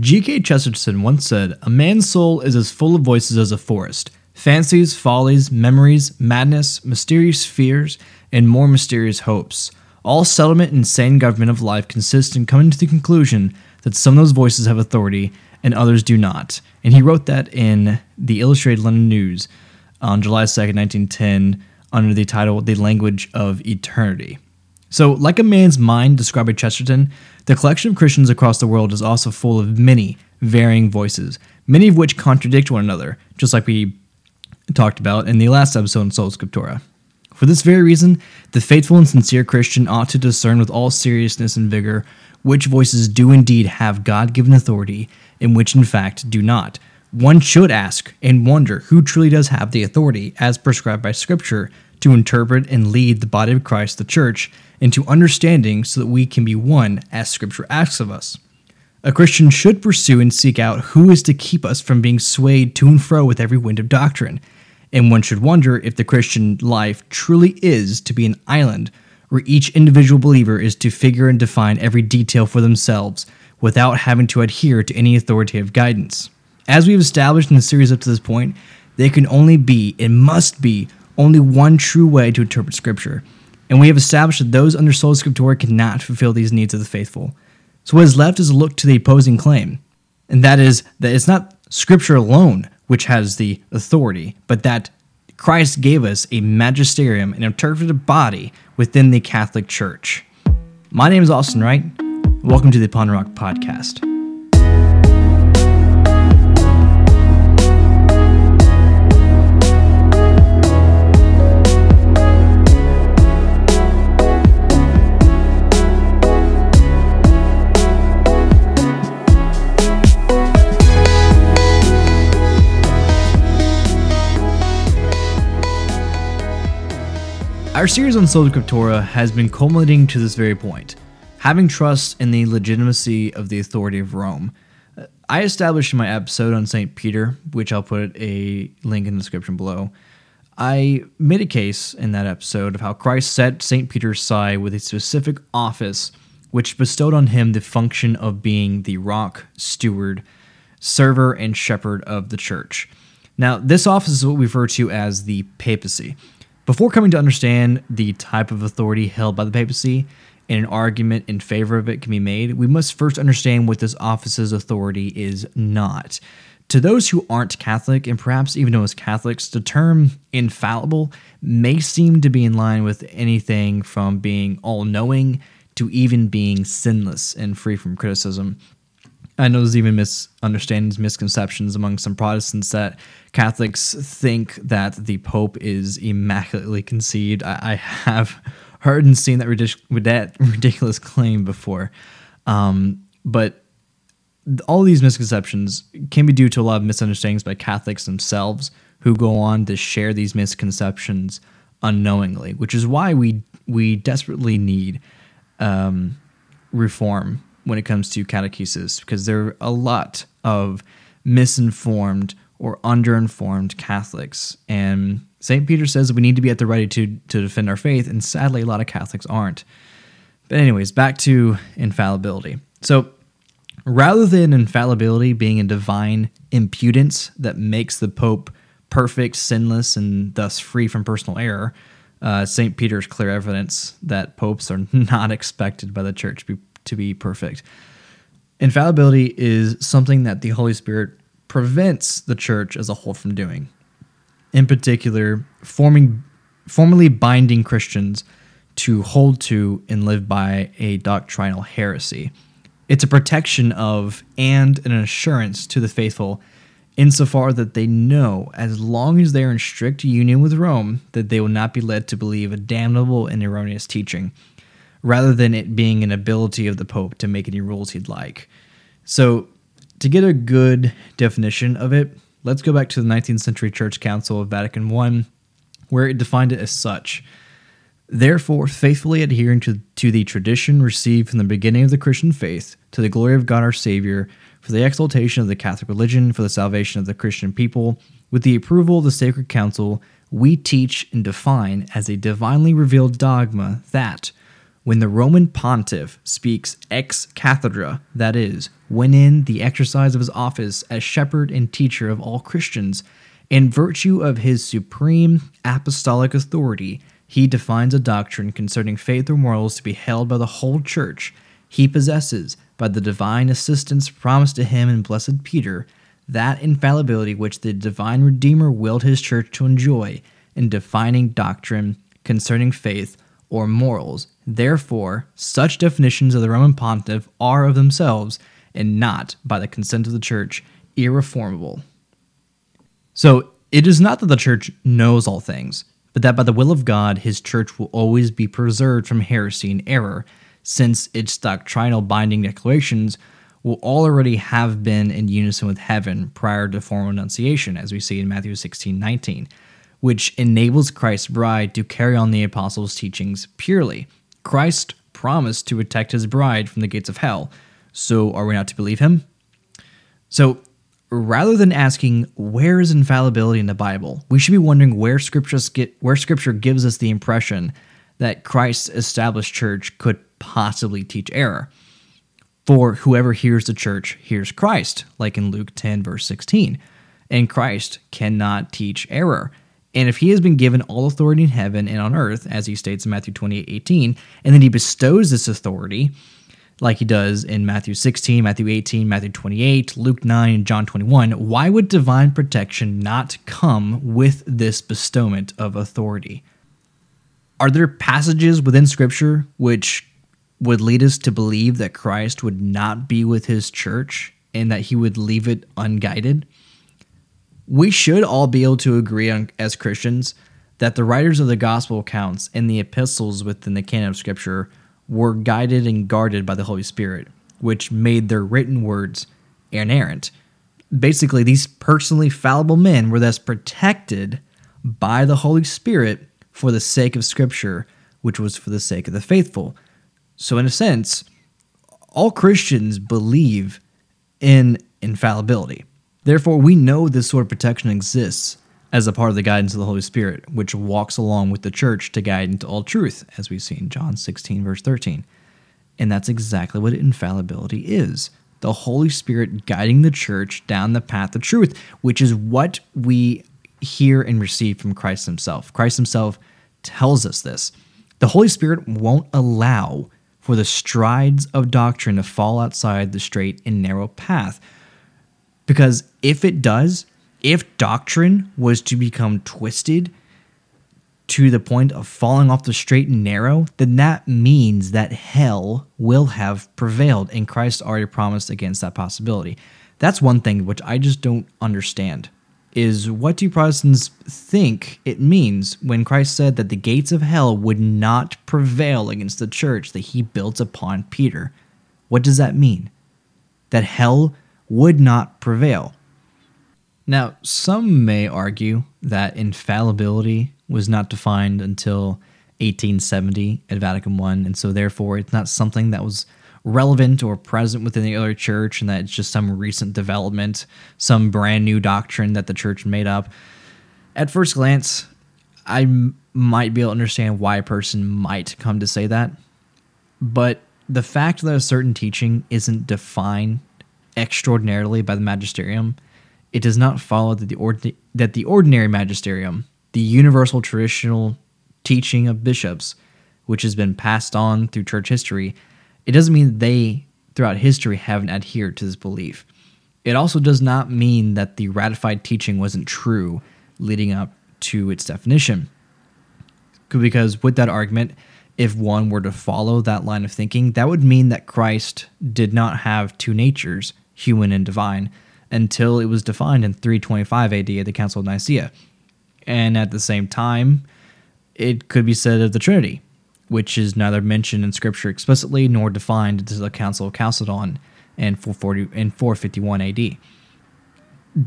G.K. Chesterton once said, A man's soul is as full of voices as a forest fancies, follies, memories, madness, mysterious fears, and more mysterious hopes. All settlement and sane government of life consists in coming to the conclusion that some of those voices have authority and others do not. And he wrote that in the Illustrated London News on July 2nd, 1910, under the title The Language of Eternity. So, like a man's mind described by Chesterton, the collection of Christians across the world is also full of many varying voices, many of which contradict one another, just like we talked about in the last episode in Sola Scriptura. For this very reason, the faithful and sincere Christian ought to discern with all seriousness and vigor which voices do indeed have God given authority and which in fact do not. One should ask and wonder who truly does have the authority, as prescribed by Scripture, to interpret and lead the body of Christ, the church, into understanding so that we can be one as Scripture asks of us. A Christian should pursue and seek out who is to keep us from being swayed to and fro with every wind of doctrine. And one should wonder if the Christian life truly is to be an island where each individual believer is to figure and define every detail for themselves without having to adhere to any authoritative guidance. As we've established in the series up to this point, they can only be, and must be, only one true way to interpret Scripture, and we have established that those under Sola Scriptura cannot fulfill these needs of the faithful. So what is left is a look to the opposing claim, and that is that it's not Scripture alone which has the authority, but that Christ gave us a magisterium, an interpretive body within the Catholic Church. My name is Austin Wright. Welcome to the Upon Rock Podcast. Our series on Sola Scriptura has been culminating to this very point, having trust in the legitimacy of the authority of Rome. Uh, I established in my episode on St. Peter, which I'll put a link in the description below. I made a case in that episode of how Christ set St. Peter's side with a specific office which bestowed on him the function of being the rock, steward, server, and shepherd of the church. Now, this office is what we refer to as the papacy. Before coming to understand the type of authority held by the papacy and an argument in favor of it can be made, we must first understand what this office's authority is not. To those who aren't Catholic, and perhaps even as Catholics, the term infallible may seem to be in line with anything from being all knowing to even being sinless and free from criticism. I know there's even misunderstandings, misconceptions among some Protestants that Catholics think that the Pope is immaculately conceived. I, I have heard and seen that, ridic- that ridiculous claim before. Um, but all these misconceptions can be due to a lot of misunderstandings by Catholics themselves who go on to share these misconceptions unknowingly, which is why we we desperately need um, reform when it comes to catechesis because there are a lot of misinformed or underinformed Catholics. And St. Peter says we need to be at the ready to, to defend our faith, and sadly, a lot of Catholics aren't. But, anyways, back to infallibility. So, rather than infallibility being a divine impudence that makes the Pope perfect, sinless, and thus free from personal error, uh, St. Peter's clear evidence that popes are not expected by the church to be to be perfect. Infallibility is something that the Holy Spirit prevents the church as a whole from doing. In particular, forming formally binding Christians to hold to and live by a doctrinal heresy. It's a protection of and an assurance to the faithful insofar that they know, as long as they are in strict union with Rome, that they will not be led to believe a damnable and erroneous teaching rather than it being an ability of the Pope to make any rules he'd like. So, to get a good definition of it, let's go back to the 19th century Church Council of Vatican I, where it defined it as such. Therefore, faithfully adhering to, to the tradition received from the beginning of the Christian faith, to the glory of God our Savior, for the exaltation of the Catholic religion, for the salvation of the Christian people, with the approval of the Sacred Council, we teach and define as a divinely revealed dogma that when the Roman pontiff speaks ex cathedra, that is, when in the exercise of his office as shepherd and teacher of all Christians, in virtue of his supreme apostolic authority, he defines a doctrine concerning faith or morals to be held by the whole church. He possesses, by the divine assistance promised to him in Blessed Peter, that infallibility which the divine Redeemer willed his church to enjoy in defining doctrine concerning faith or morals. Therefore, such definitions of the Roman pontiff are of themselves, and not by the consent of the church, irreformable. So, it is not that the church knows all things, but that by the will of God, his church will always be preserved from heresy and error, since its doctrinal binding declarations will already have been in unison with heaven prior to formal annunciation, as we see in Matthew 16 19 which enables Christ's bride to carry on the apostles' teachings purely. Christ promised to protect his bride from the gates of hell, so are we not to believe him? So, rather than asking where is infallibility in the Bible, we should be wondering where scripture, where scripture gives us the impression that Christ's established church could possibly teach error. For whoever hears the church hears Christ, like in Luke 10, verse 16. And Christ cannot teach error. And if he has been given all authority in heaven and on earth, as he states in Matthew 28 18, and then he bestows this authority, like he does in Matthew 16, Matthew 18, Matthew 28, Luke 9, and John 21, why would divine protection not come with this bestowment of authority? Are there passages within Scripture which would lead us to believe that Christ would not be with his church and that he would leave it unguided? We should all be able to agree on, as Christians that the writers of the gospel accounts and the epistles within the canon of Scripture were guided and guarded by the Holy Spirit, which made their written words inerrant. Basically, these personally fallible men were thus protected by the Holy Spirit for the sake of Scripture, which was for the sake of the faithful. So, in a sense, all Christians believe in infallibility. Therefore, we know this sort of protection exists as a part of the guidance of the Holy Spirit, which walks along with the church to guide into all truth, as we see in John 16, verse 13. And that's exactly what infallibility is the Holy Spirit guiding the church down the path of truth, which is what we hear and receive from Christ Himself. Christ Himself tells us this. The Holy Spirit won't allow for the strides of doctrine to fall outside the straight and narrow path because if it does, if doctrine was to become twisted to the point of falling off the straight and narrow, then that means that hell will have prevailed, and Christ already promised against that possibility. That's one thing which I just don't understand. Is what do Protestants think it means when Christ said that the gates of hell would not prevail against the church that he built upon Peter? What does that mean? That hell would not prevail. Now, some may argue that infallibility was not defined until 1870 at Vatican I, and so therefore it's not something that was relevant or present within the early church, and that it's just some recent development, some brand new doctrine that the church made up. At first glance, I m- might be able to understand why a person might come to say that, but the fact that a certain teaching isn't defined extraordinarily by the magisterium, it does not follow that the, ordin- that the ordinary magisterium, the universal traditional teaching of bishops, which has been passed on through church history, it doesn't mean they, throughout history, haven't adhered to this belief. It also does not mean that the ratified teaching wasn't true leading up to its definition. Because with that argument, if one were to follow that line of thinking, that would mean that Christ did not have two natures, human and divine, until it was defined in 325 AD at the Council of Nicaea. And at the same time, it could be said of the Trinity, which is neither mentioned in Scripture explicitly nor defined until the Council of Chalcedon in 440 in 451 AD.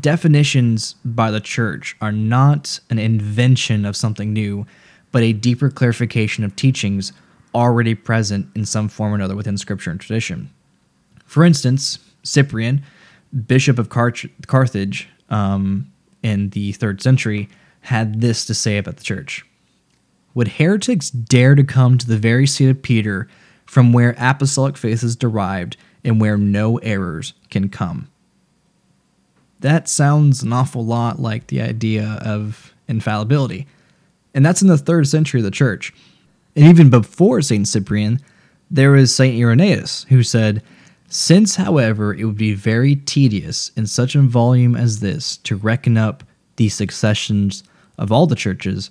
Definitions by the Church are not an invention of something new, but a deeper clarification of teachings already present in some form or another within Scripture and tradition. For instance, Cyprian, bishop of Carthage um, in the third century, had this to say about the church would heretics dare to come to the very seat of Peter from where apostolic faith is derived and where no errors can come? That sounds an awful lot like the idea of infallibility. And that's in the third century of the church. And even before St. Cyprian, there is St. Irenaeus, who said, Since, however, it would be very tedious in such a volume as this to reckon up the successions of all the churches,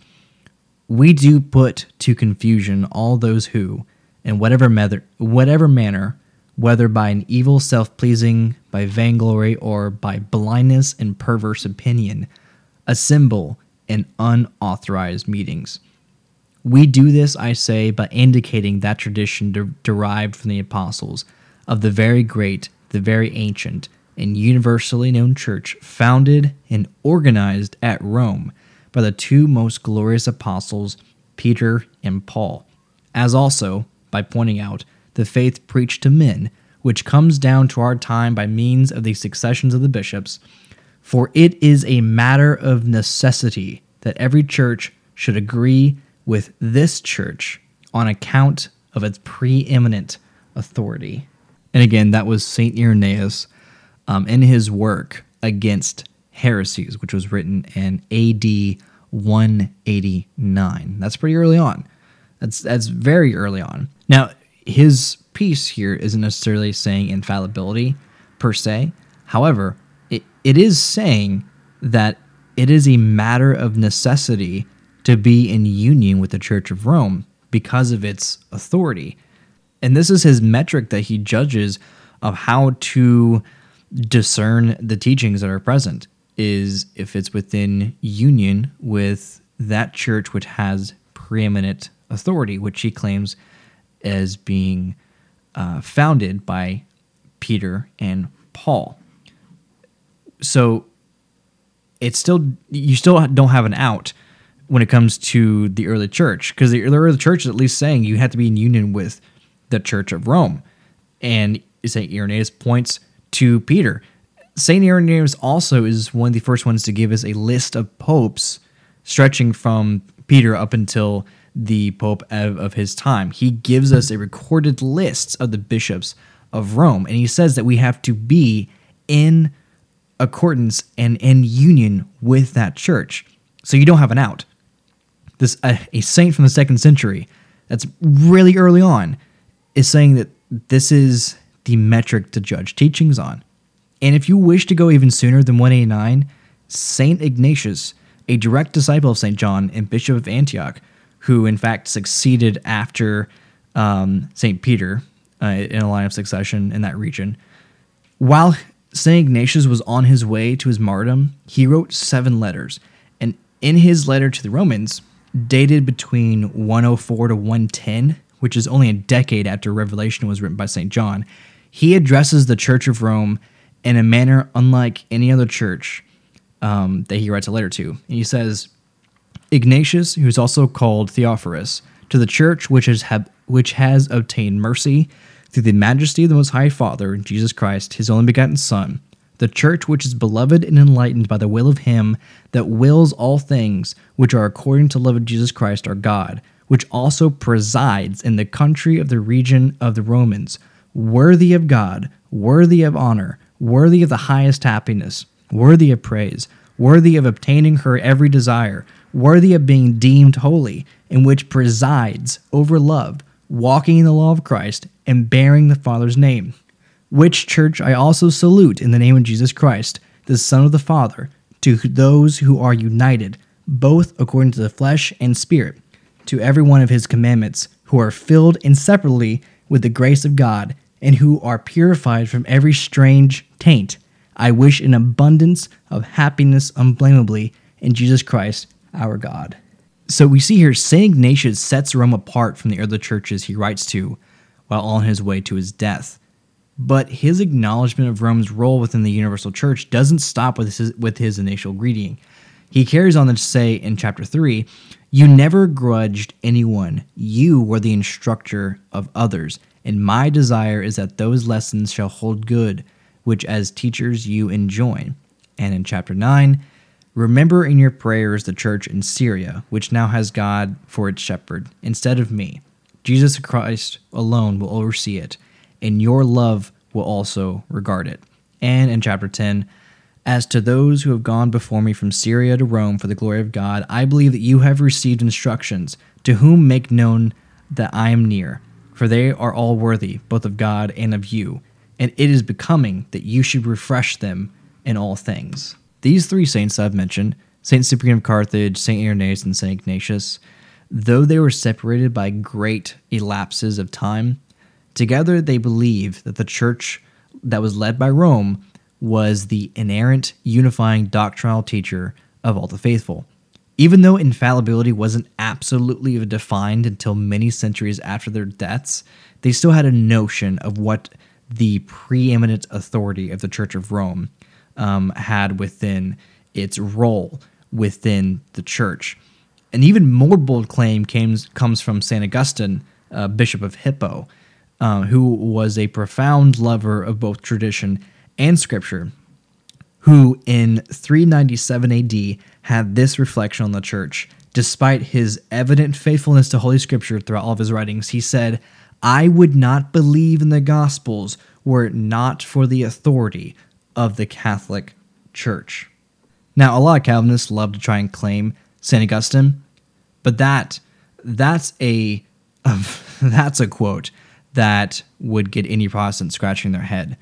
we do put to confusion all those who, in whatever, whatever manner, whether by an evil self pleasing, by vainglory, or by blindness and perverse opinion, assemble in unauthorized meetings. We do this, I say, by indicating that tradition de- derived from the apostles of the very great, the very ancient, and universally known church founded and organized at Rome by the two most glorious apostles, Peter and Paul, as also by pointing out the faith preached to men, which comes down to our time by means of the successions of the bishops. For it is a matter of necessity that every church should agree with this church on account of its preeminent authority. And again, that was St. Irenaeus um, in his work against heresies, which was written in AD 189. That's pretty early on. That's that's very early on. Now, his piece here isn't necessarily saying infallibility per se. However, it, it is saying that it is a matter of necessity to be in union with the Church of Rome because of its authority. And this is his metric that he judges of how to discern the teachings that are present is if it's within union with that church which has preeminent authority, which he claims as being uh, founded by Peter and Paul. So it's still you still don't have an out when it comes to the early church because the early church is at least saying you have to be in union with the Church of Rome, and Saint Irenaeus points to Peter. Saint Irenaeus also is one of the first ones to give us a list of popes stretching from Peter up until the pope of, his time. He gives us a recorded list of the bishops of Rome, and he says that we have to be in accordance and in union with that church. So you don't have an out. This uh, a saint from the second century that's really early on is saying that this is the metric to judge teachings on. And if you wish to go even sooner than 189, Saint Ignatius, a direct disciple of Saint John and Bishop of Antioch, who in fact succeeded after um, Saint Peter uh, in a line of succession in that region, while St. Ignatius was on his way to his martyrdom, he wrote seven letters. And in his letter to the Romans, dated between 104 to 110, which is only a decade after Revelation was written by St. John, he addresses the Church of Rome in a manner unlike any other church um, that he writes a letter to. And he says, Ignatius, who is also called Theophorus, to the church which has, ha- which has obtained mercy through the majesty of the Most High Father, Jesus Christ, his only begotten Son, the church which is beloved and enlightened by the will of him that wills all things which are according to the love of Jesus Christ our God, which also presides in the country of the region of the Romans, worthy of God, worthy of honor, worthy of the highest happiness, worthy of praise, worthy of obtaining her every desire, worthy of being deemed holy, in which presides over love, walking in the law of Christ, and bearing the Father's name. Which church I also salute in the name of Jesus Christ, the Son of the Father, to those who are united, both according to the flesh and spirit, to every one of his commandments, who are filled inseparably with the grace of God, and who are purified from every strange taint. I wish an abundance of happiness unblameably in Jesus Christ our God. So we see here St. Ignatius sets Rome apart from the other churches he writes to while on his way to his death. But his acknowledgement of Rome's role within the universal church doesn't stop with his, with his initial greeting. He carries on to say in chapter 3 You never grudged anyone, you were the instructor of others, and my desire is that those lessons shall hold good, which as teachers you enjoin. And in chapter 9, Remember in your prayers the church in Syria, which now has God for its shepherd, instead of me. Jesus Christ alone will oversee it, and your love will also regard it. And in chapter 10, as to those who have gone before me from Syria to Rome for the glory of God, I believe that you have received instructions, to whom make known that I am near, for they are all worthy, both of God and of you, and it is becoming that you should refresh them in all things. These three saints I've mentioned, Saint Cyprian of Carthage, Saint Irenaeus, and Saint Ignatius, though they were separated by great elapses of time, together they believe that the church that was led by Rome was the inerrant, unifying doctrinal teacher of all the faithful. Even though infallibility wasn't absolutely defined until many centuries after their deaths, they still had a notion of what the preeminent authority of the Church of Rome um, had within its role within the church. An even more bold claim came, comes from St. Augustine, uh, Bishop of Hippo, uh, who was a profound lover of both tradition and scripture, who in 397 AD had this reflection on the church. Despite his evident faithfulness to Holy Scripture throughout all of his writings, he said, I would not believe in the Gospels were it not for the authority of the Catholic Church. Now, a lot of Calvinists love to try and claim St. Augustine, but that that's a that's a quote that would get any Protestant scratching their head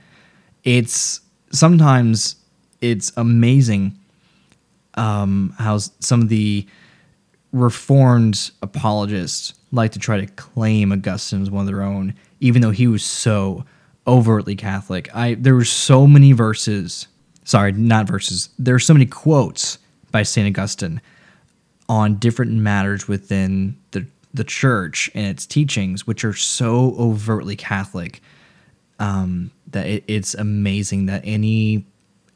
it's sometimes it's amazing um, how some of the reformed apologists like to try to claim Augustine as one of their own, even though he was so overtly Catholic. I there were so many verses, sorry, not verses. There are so many quotes by Saint Augustine on different matters within the the church and its teachings, which are so overtly Catholic um, that it, it's amazing that any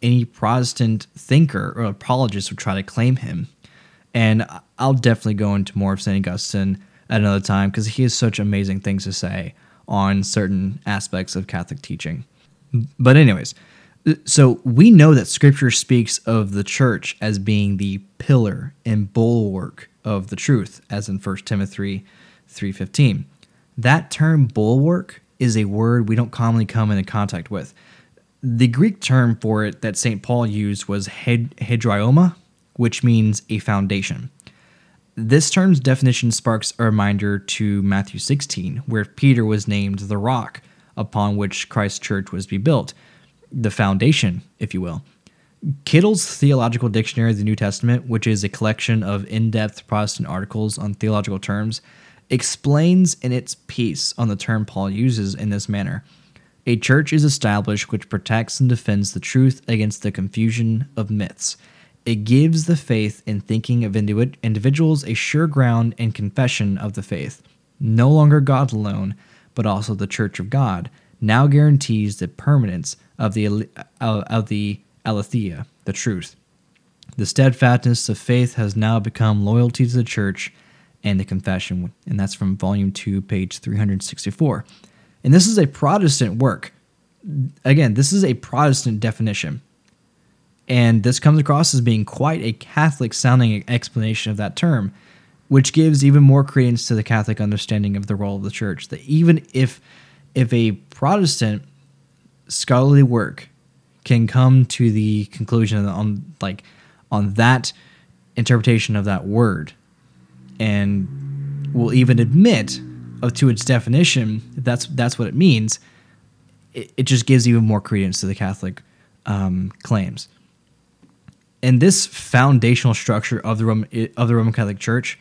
any Protestant thinker or apologist would try to claim him. And I'll definitely go into more of St. Augustine at another time because he has such amazing things to say on certain aspects of Catholic teaching. But, anyways, so we know that Scripture speaks of the church as being the pillar and bulwark of the truth, as in 1 Timothy 3.15. That term bulwark is a word we don't commonly come into contact with. The Greek term for it that St. Paul used was hed- hedraioma, which means a foundation. This term's definition sparks a reminder to Matthew 16, where Peter was named the rock upon which Christ's church was to be built, the foundation, if you will. Kittel's Theological Dictionary of the New Testament, which is a collection of in depth Protestant articles on theological terms, explains in its piece on the term Paul uses in this manner. A church is established which protects and defends the truth against the confusion of myths. It gives the faith in thinking of individuals a sure ground and confession of the faith. No longer God alone, but also the Church of God, now guarantees the permanence of the of the aletheia, the truth. The steadfastness of faith has now become loyalty to the Church and the Confession, and that's from Volume 2, page 364. And this is a Protestant work. Again, this is a Protestant definition. And this comes across as being quite a Catholic sounding explanation of that term, which gives even more credence to the Catholic understanding of the role of the church. That even if if a Protestant scholarly work can come to the conclusion on like on that interpretation of that word and will even admit to its definition that's that's what it means it, it just gives even more credence to the catholic um, claims and this foundational structure of the Roman, of the Roman Catholic Church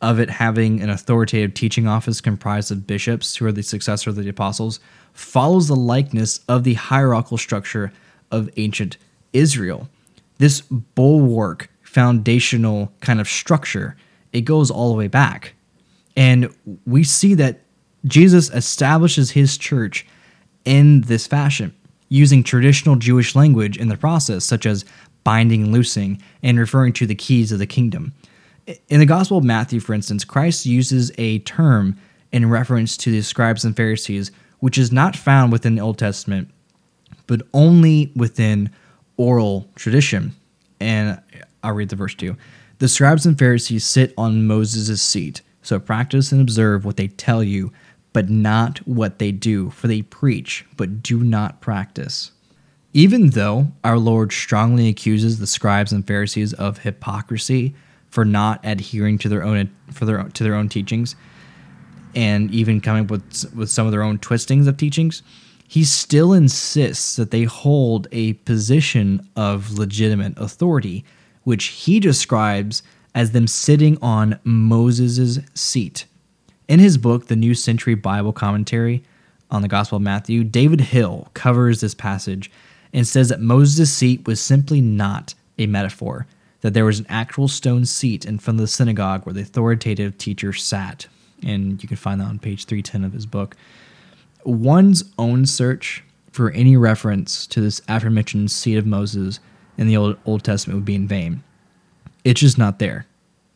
of it having an authoritative teaching office comprised of bishops who are the successor of the apostles follows the likeness of the hierarchical structure of ancient Israel. This bulwark foundational kind of structure it goes all the way back. And we see that Jesus establishes his church in this fashion, using traditional Jewish language in the process, such as binding and loosing, and referring to the keys of the kingdom. In the Gospel of Matthew, for instance, Christ uses a term in reference to the scribes and Pharisees, which is not found within the Old Testament, but only within oral tradition. And I'll read the verse to you. The scribes and Pharisees sit on Moses' seat. So practice and observe what they tell you, but not what they do, for they preach, but do not practice. Even though our Lord strongly accuses the scribes and Pharisees of hypocrisy for not adhering to their own for their to their own teachings, and even coming up with with some of their own twistings of teachings, he still insists that they hold a position of legitimate authority, which he describes as them sitting on Moses' seat. In his book, The New Century Bible Commentary on the Gospel of Matthew, David Hill covers this passage and says that Moses' seat was simply not a metaphor, that there was an actual stone seat in front of the synagogue where the authoritative teacher sat. And you can find that on page 310 of his book. One's own search for any reference to this aforementioned seat of Moses in the Old, Old Testament would be in vain. It's just not there.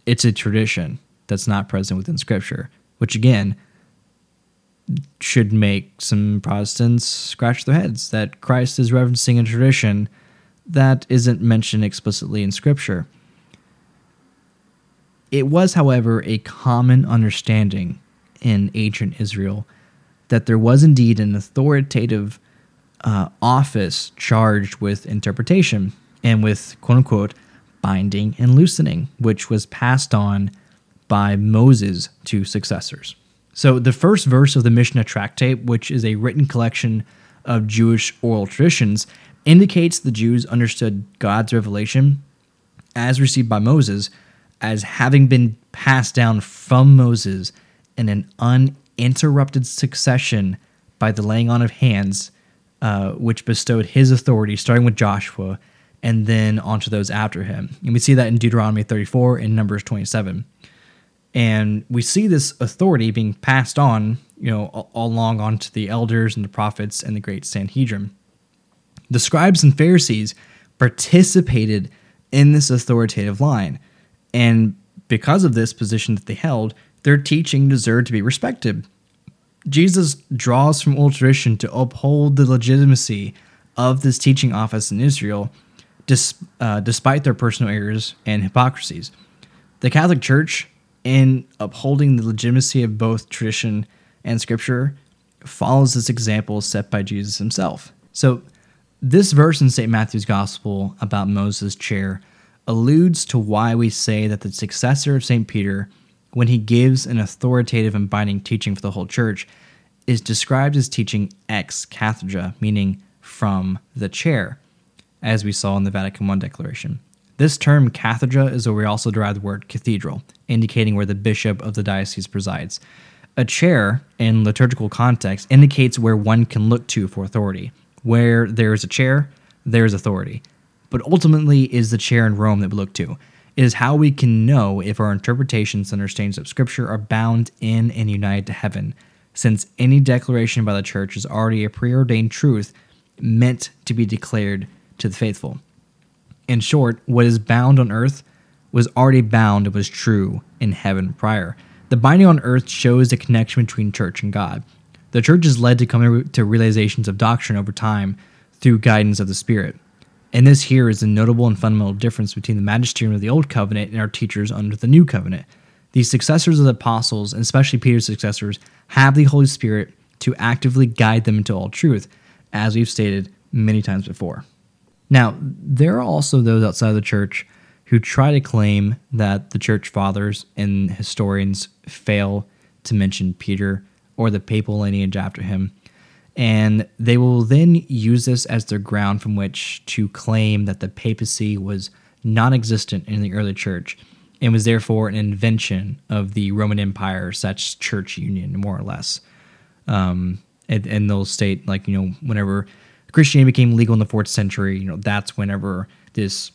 It's a tradition that's not present within Scripture, which again should make some Protestants scratch their heads that Christ is referencing a tradition that isn't mentioned explicitly in Scripture. It was, however, a common understanding in ancient Israel that there was indeed an authoritative uh, office charged with interpretation and with quote unquote binding and loosening, which was passed on by Moses to successors. So, the first verse of the Mishnah Tractate, which is a written collection of Jewish oral traditions, indicates the Jews understood God's revelation as received by Moses as having been passed down from Moses in an uninterrupted succession by the laying on of hands, uh, which bestowed his authority, starting with Joshua and then onto those after him. And we see that in Deuteronomy 34 and Numbers 27. And we see this authority being passed on, you know, all along onto the elders and the prophets and the great Sanhedrin. The scribes and Pharisees participated in this authoritative line. And because of this position that they held, their teaching deserved to be respected. Jesus draws from old tradition to uphold the legitimacy of this teaching office in Israel dis, uh, despite their personal errors and hypocrisies. The Catholic Church, in upholding the legitimacy of both tradition and scripture, follows this example set by Jesus himself. So, this verse in St. Matthew's Gospel about Moses' chair alludes to why we say that the successor of St. Peter, when he gives an authoritative and binding teaching for the whole church, is described as teaching ex cathedra, meaning from the chair as we saw in the Vatican I declaration. This term cathedra is where we also derive the word cathedral, indicating where the bishop of the diocese presides. A chair, in liturgical context, indicates where one can look to for authority. Where there is a chair, there is authority. But ultimately, is the chair in Rome that we look to. It is how we can know if our interpretations and understandings of Scripture are bound in and united to heaven, since any declaration by the Church is already a preordained truth meant to be declared to the faithful. In short, what is bound on earth was already bound and was true in heaven prior. The binding on earth shows the connection between church and God. The church is led to come to realizations of doctrine over time through guidance of the Spirit. And this here is the notable and fundamental difference between the magisterium of the Old Covenant and our teachers under the New Covenant. The successors of the apostles, and especially Peter's successors, have the Holy Spirit to actively guide them into all truth, as we've stated many times before. Now, there are also those outside of the church who try to claim that the church fathers and historians fail to mention Peter or the papal lineage after him. And they will then use this as their ground from which to claim that the papacy was non existent in the early church and was therefore an invention of the Roman Empire, such church union, more or less. Um, and, and they'll state, like, you know, whenever Christianity became legal in the fourth century. You know, that's whenever this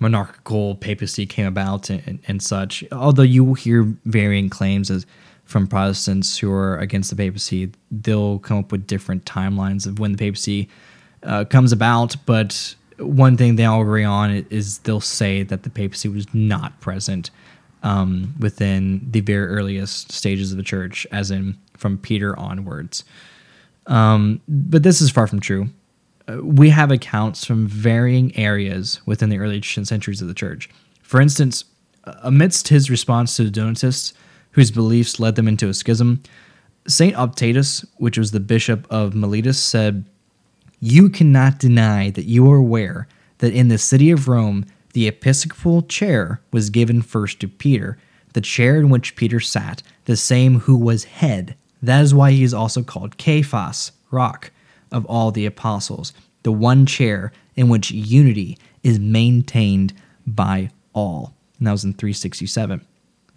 monarchical papacy came about and, and, such. Although you will hear varying claims as from Protestants who are against the papacy, they'll come up with different timelines of when the papacy uh, comes about. But one thing they all agree on is they'll say that the papacy was not present um, within the very earliest stages of the church, as in from Peter onwards. Um, but this is far from true. uh, we have accounts from varying areas within the early centuries of the church. For instance, amidst his response to the Donatists, whose beliefs led them into a schism, St. Optatus, which was the bishop of Milevis, said, You cannot deny that you are aware that in the city of Rome, the episcopal chair was given first to Peter, the chair in which Peter sat, the same who was head. That is why he is also called Cephas, rock, of all the apostles, the one chair in which unity is maintained by all. And that was in 367.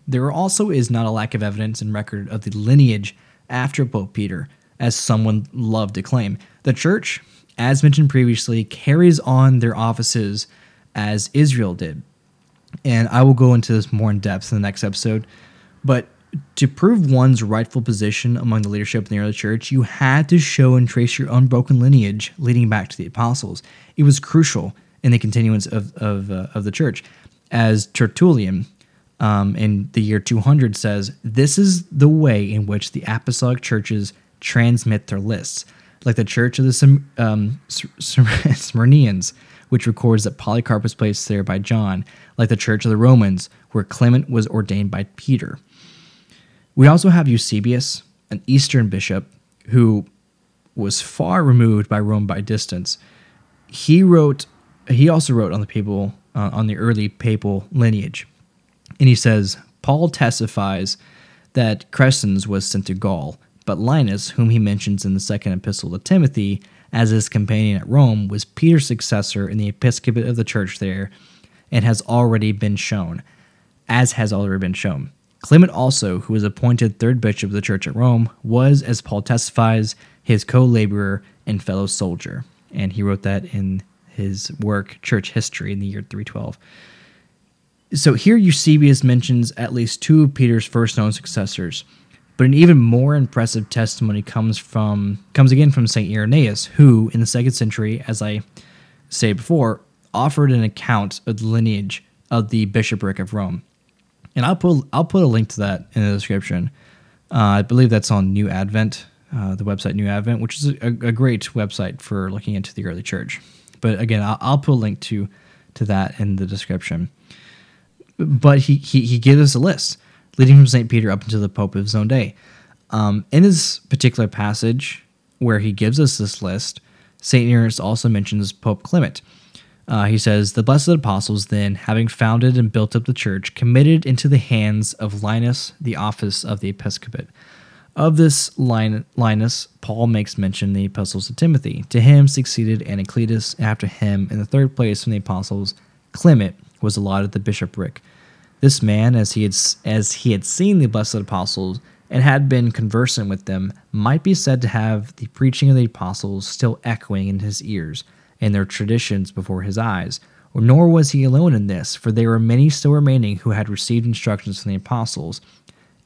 There also is not a lack of evidence and record of the lineage after Pope Peter, as someone loved to claim. The church, as mentioned previously, carries on their offices as Israel did. And I will go into this more in depth in the next episode. But to prove one's rightful position among the leadership in the early church, you had to show and trace your unbroken lineage leading back to the apostles. It was crucial in the continuance of, of, uh, of the church. As Tertullian um, in the year 200 says, this is the way in which the apostolic churches transmit their lists. Like the church of the um, Smyrnians, which records that Polycarp was placed there by John, like the church of the Romans, where Clement was ordained by Peter. We also have Eusebius, an Eastern bishop who was far removed by Rome by distance. He wrote, he also wrote on the papal, uh, on the early papal lineage, and he says Paul testifies that Crescens was sent to Gaul, but Linus, whom he mentions in the second epistle to Timothy as his companion at Rome, was Peter's successor in the episcopate of the church there, and has already been shown, as has already been shown. Clement also, who was appointed third bishop of the church at Rome, was, as Paul testifies, his co laborer and fellow soldier. And he wrote that in his work, Church History, in the year 312. So here Eusebius mentions at least two of Peter's first known successors, but an even more impressive testimony comes from comes again from Saint Irenaeus, who in the second century, as I say before, offered an account of the lineage of the bishopric of Rome and I'll put I'll put a link to that in the description. Uh, I believe that's on New Advent, uh, the website New Advent, which is a, a, great website for looking into the early church. But again, I'll, I'll, put a link to to that in the description. But he he, he gives us a list leading from Saint Peter up into the Pope of his own day. Um, in this particular passage, where he gives us this list, Saint Irenaeus also mentions Pope Clement. Uh, he says, The blessed apostles, then, having founded and built up the church, committed into the hands of Linus the office of the episcopate. Of this Linus, Paul makes mention the epistles to Timothy. To him succeeded Anacletus. After him, in the third place from the apostles, Clement was allotted the bishopric. This man, as he had as he had seen the blessed apostles and had been conversant with them, might be said to have the preaching of the apostles still echoing in his ears and their traditions before his eyes. Nor was he alone in this, for there were many still remaining who had received instructions from the apostles.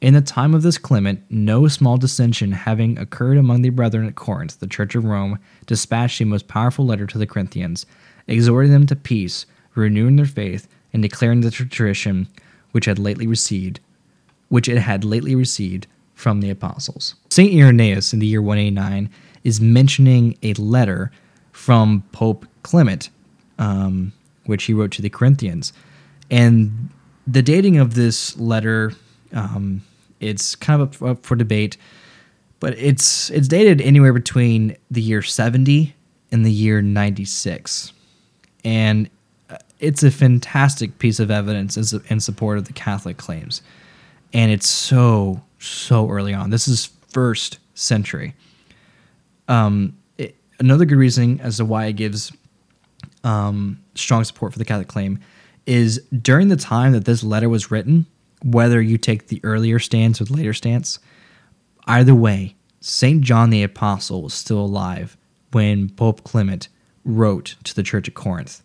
In the time of this Clement, no small dissension having occurred among the brethren at Corinth, the Church of Rome dispatched a most powerful letter to the Corinthians, exhorting them to peace, renewing their faith, and declaring the tradition which had lately received, which it had lately received from the apostles. Saint Irenaeus, in the year 189, is mentioning a letter from Pope Clement, um, which he wrote to the Corinthians. And the dating of this letter, um, it's kind of up, up for debate, but it's it's dated anywhere between the year 70 and the year 96. And uh, it's a fantastic piece of evidence in support of the Catholic claims. And it's so, so early on. This is first century. Um, another good reason as to why it gives um, strong support for the Catholic claim is during the time that this letter was written, whether you take the earlier stance or the later stance, either way, St. John the Apostle was still alive when Pope Clement wrote to the church at Corinth.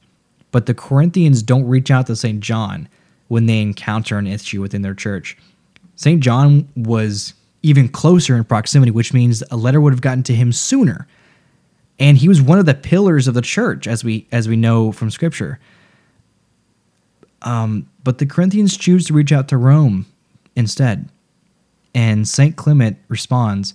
But the Corinthians don't reach out to St. John when they encounter an issue within their church. St. John was even closer in proximity, which means a letter would have gotten to him sooner and he was one of the pillars of the church as we as we know from scripture um, but the corinthians choose to reach out to rome instead and saint clement responds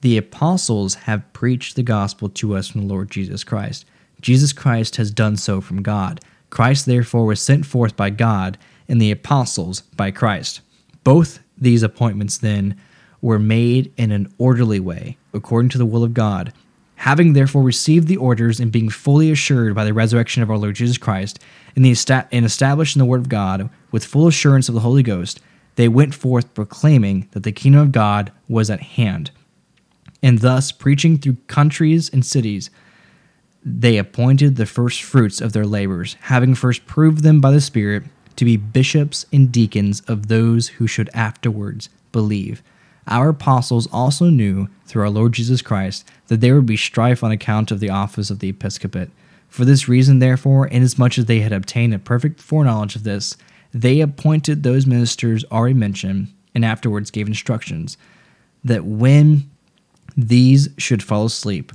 The apostles have preached the gospel to us from the Lord Jesus Christ. Jesus Christ has done so from God. Christ, therefore, was sent forth by God, and the apostles by Christ. Both these appointments, then, were made in an orderly way, according to the will of God. Having therefore received the orders and being fully assured by the resurrection of our Lord Jesus Christ, and, the and established in the Word of God, with full assurance of the Holy Ghost, they went forth proclaiming that the kingdom of God was at hand. And thus, preaching through countries and cities, they appointed the first fruits of their labors, having first proved them by the Spirit to be bishops and deacons of those who should afterwards believe. Our apostles also knew, through our Lord Jesus Christ, that there would be strife on account of the office of the episcopate. For this reason, therefore, inasmuch as they had obtained a perfect foreknowledge of this, they appointed those ministers already mentioned, and afterwards gave instructions, that when these should fall asleep,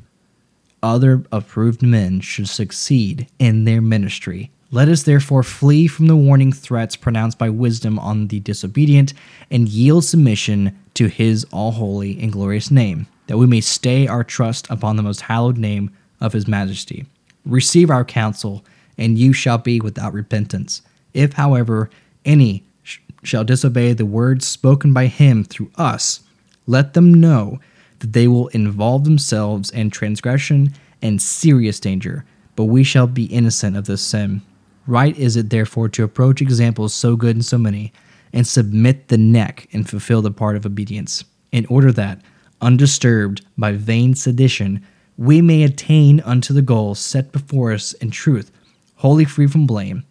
other approved men should succeed in their ministry. Let us therefore flee from the warning threats pronounced by wisdom on the disobedient, and yield submission to his all holy and glorious name, that we may stay our trust upon the most hallowed name of his majesty. Receive our counsel, and you shall be without repentance. If, however, any sh- shall disobey the words spoken by him through us, let them know that they will involve themselves in transgression and serious danger, but we shall be innocent of this sin. Right is it, therefore, to approach examples so good and so many, and submit the neck and fulfill the part of obedience, in order that, undisturbed by vain sedition, we may attain unto the goal set before us in truth, wholly free from blame.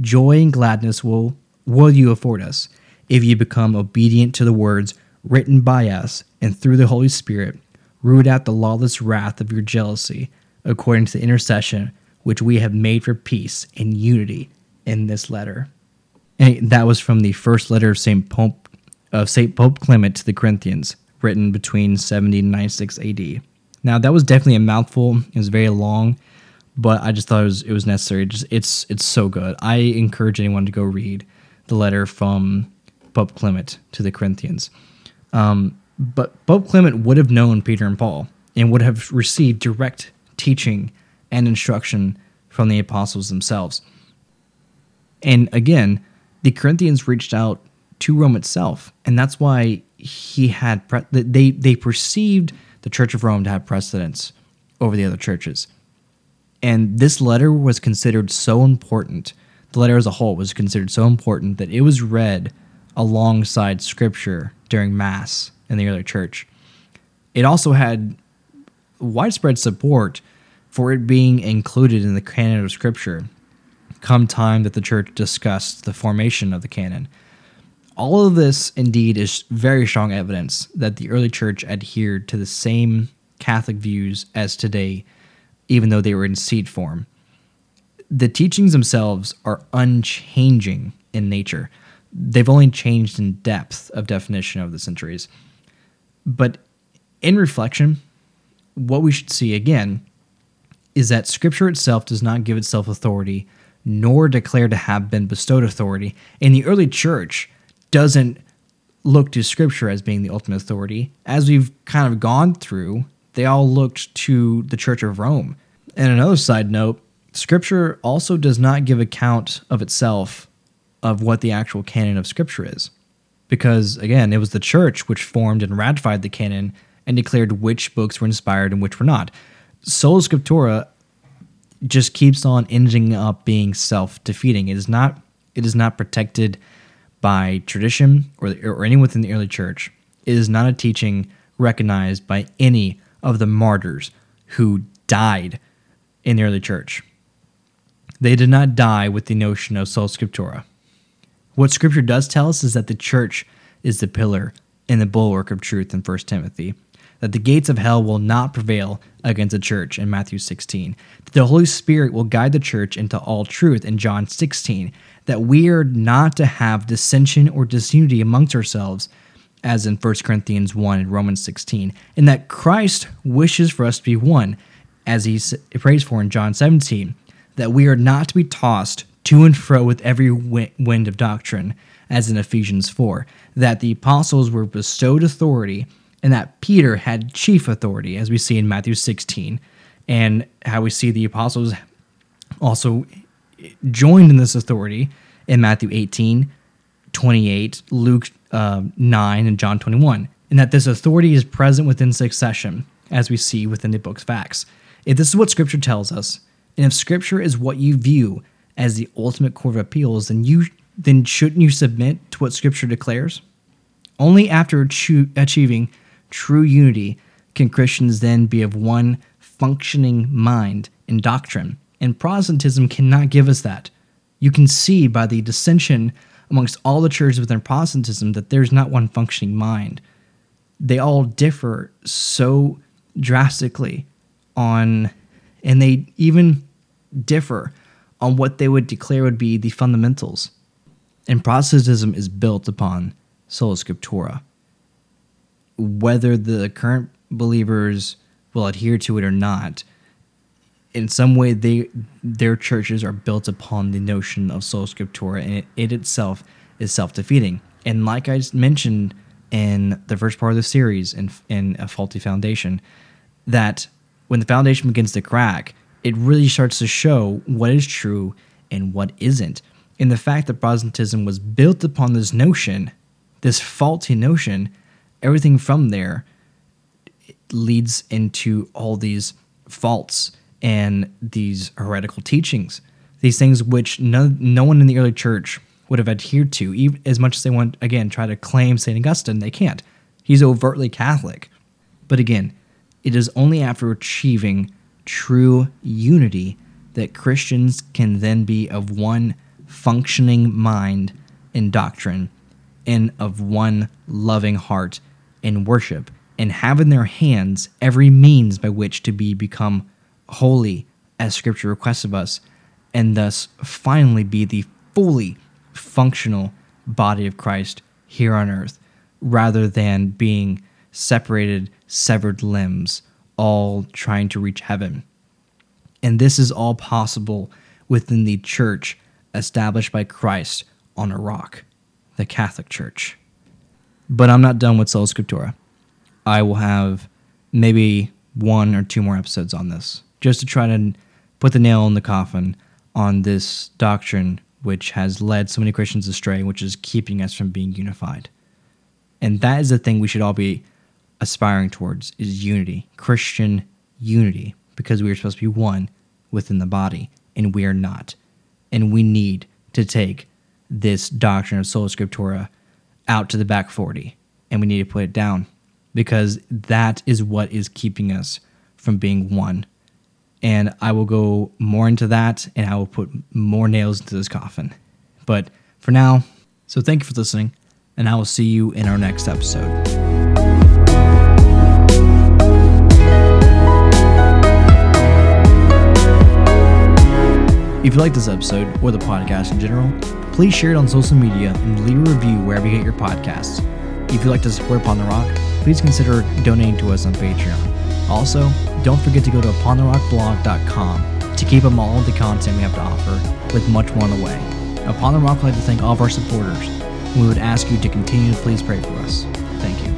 Joy and gladness will, will you afford us, if you become obedient to the words written by us, and through the Holy Spirit, root out the lawless wrath of your jealousy, according to the intercession which we have made for peace and unity in this letter. And that was from the first letter of Saint Pope of Saint Pope Clement to the Corinthians, written between 70 and 96 AD. Now that was definitely a mouthful. It was very long, but I just thought it was it was necessary. Just it's it's so good. I encourage anyone to go read the letter from Pope Clement to the Corinthians. Um, but Pope Clement would have known Peter and Paul and would have received direct teaching and instruction from the apostles themselves. And again, the Corinthians reached out to Rome itself, and that's why he had pre- they they perceived the Church of Rome to have precedence over the other churches. And this letter was considered so important. The letter as a whole was considered so important that it was read alongside scripture during mass in the early church. It also had widespread support for it being included in the canon of Scripture come time that the church discussed the formation of the canon. All of this, indeed, is very strong evidence that the early church adhered to the same Catholic views as today, even though they were in seed form. The teachings themselves are unchanging in nature. They've only changed in depth of definition over the centuries. But in reflection, what we should see again is that Scripture itself does not give itself authority, nor declare to have been bestowed authority. And the early church doesn't look to Scripture as being the ultimate authority. As we've kind of gone through, they all looked to the Church of Rome. And another side note Scripture also does not give account of itself of what the actual canon of Scripture is. Because, again, it was the church which formed and ratified the canon and declared which books were inspired and which were not. Sola Scriptura just keeps on ending up being self-defeating. It is not it is not protected by tradition or or anyone within the early church. It is not a teaching recognized by any of the martyrs who died in the early church. They did not die with the notion of sola scriptura. What scripture does tell us is that the church is the pillar and the bulwark of truth in 1 Timothy that the gates of hell will not prevail against the church in Matthew 16, that the Holy Spirit will guide the church into all truth in John 16, that we are not to have dissension or disunity amongst ourselves, as in 1 Corinthians 1 and Romans 16, and that Christ wishes for us to be one, as he prays for in John 17, that we are not to be tossed to and fro with every wind of doctrine, as in Ephesians 4, that the apostles were bestowed authority and that Peter had chief authority, as we see in Matthew 16, and how we see the apostles also joined in this authority in Matthew 18, 28, Luke uh, 9, and John 21, and that this authority is present within succession, as we see within the book of Acts. If this is what Scripture tells us, and if Scripture is what you view as the ultimate court of appeals, then you then shouldn't you submit to what Scripture declares? Only after achieving true unity can Christians then be of one functioning mind in doctrine, and Protestantism cannot give us that. You can see by the dissension amongst all the churches within Protestantism that there's not one functioning mind. They all differ so drastically on, and they even differ on what they would declare would be the fundamentals. And Protestantism is built upon sola scriptura. Whether the current believers will adhere to it or not, in some way they their churches are built upon the notion of sola scriptura, and it, it itself is self-defeating. And like I mentioned in the first part of the series in in a faulty foundation, that when the foundation begins to crack, it really starts to show what is true and what isn't. And the fact that Protestantism was built upon this notion, this faulty notion, everything from there leads into all these faults and these heretical teachings, these things which no, no one in the early church would have adhered to, even as much as they want, again, try to claim St. Augustine, they can't. He's overtly Catholic. But again, it is only after achieving true unity that Christians can then be of one functioning mind in doctrine and of one loving heart in worship and have in their hands every means by which to be become holy as scripture requests of us and thus finally be the fully functional body of Christ here on earth rather than being separated severed limbs all trying to reach heaven and this is all possible within the church established by Christ on a rock, the Catholic Church. But I'm not done with Sola Scriptura. I will have maybe one or two more episodes on this, just to try to put the nail in the coffin on this doctrine which has led so many Christians astray, which is keeping us from being unified. And that is the thing we should all be aspiring towards is unity, Christian unity, because we are supposed to be one within the body, and we are not and we need to take this doctrine of sola scriptura out to the back 40 and we need to put it down because that is what is keeping us from being one. And I will go more into that and I will put more nails into this coffin. But for now, so thank you for listening, and I will see you in our next episode. If you like this episode or the podcast in general, please share it on social media and leave a review wherever you get your podcasts. If you'd like to support Upon the Rock, please consider donating to us on Patreon. Also, don't forget to go to upontherockblog.com to keep up all of the content we have to offer, with much more on the way. Upon the Rock would like to thank all of our supporters, and we would ask you to continue to please pray for us. Thank you.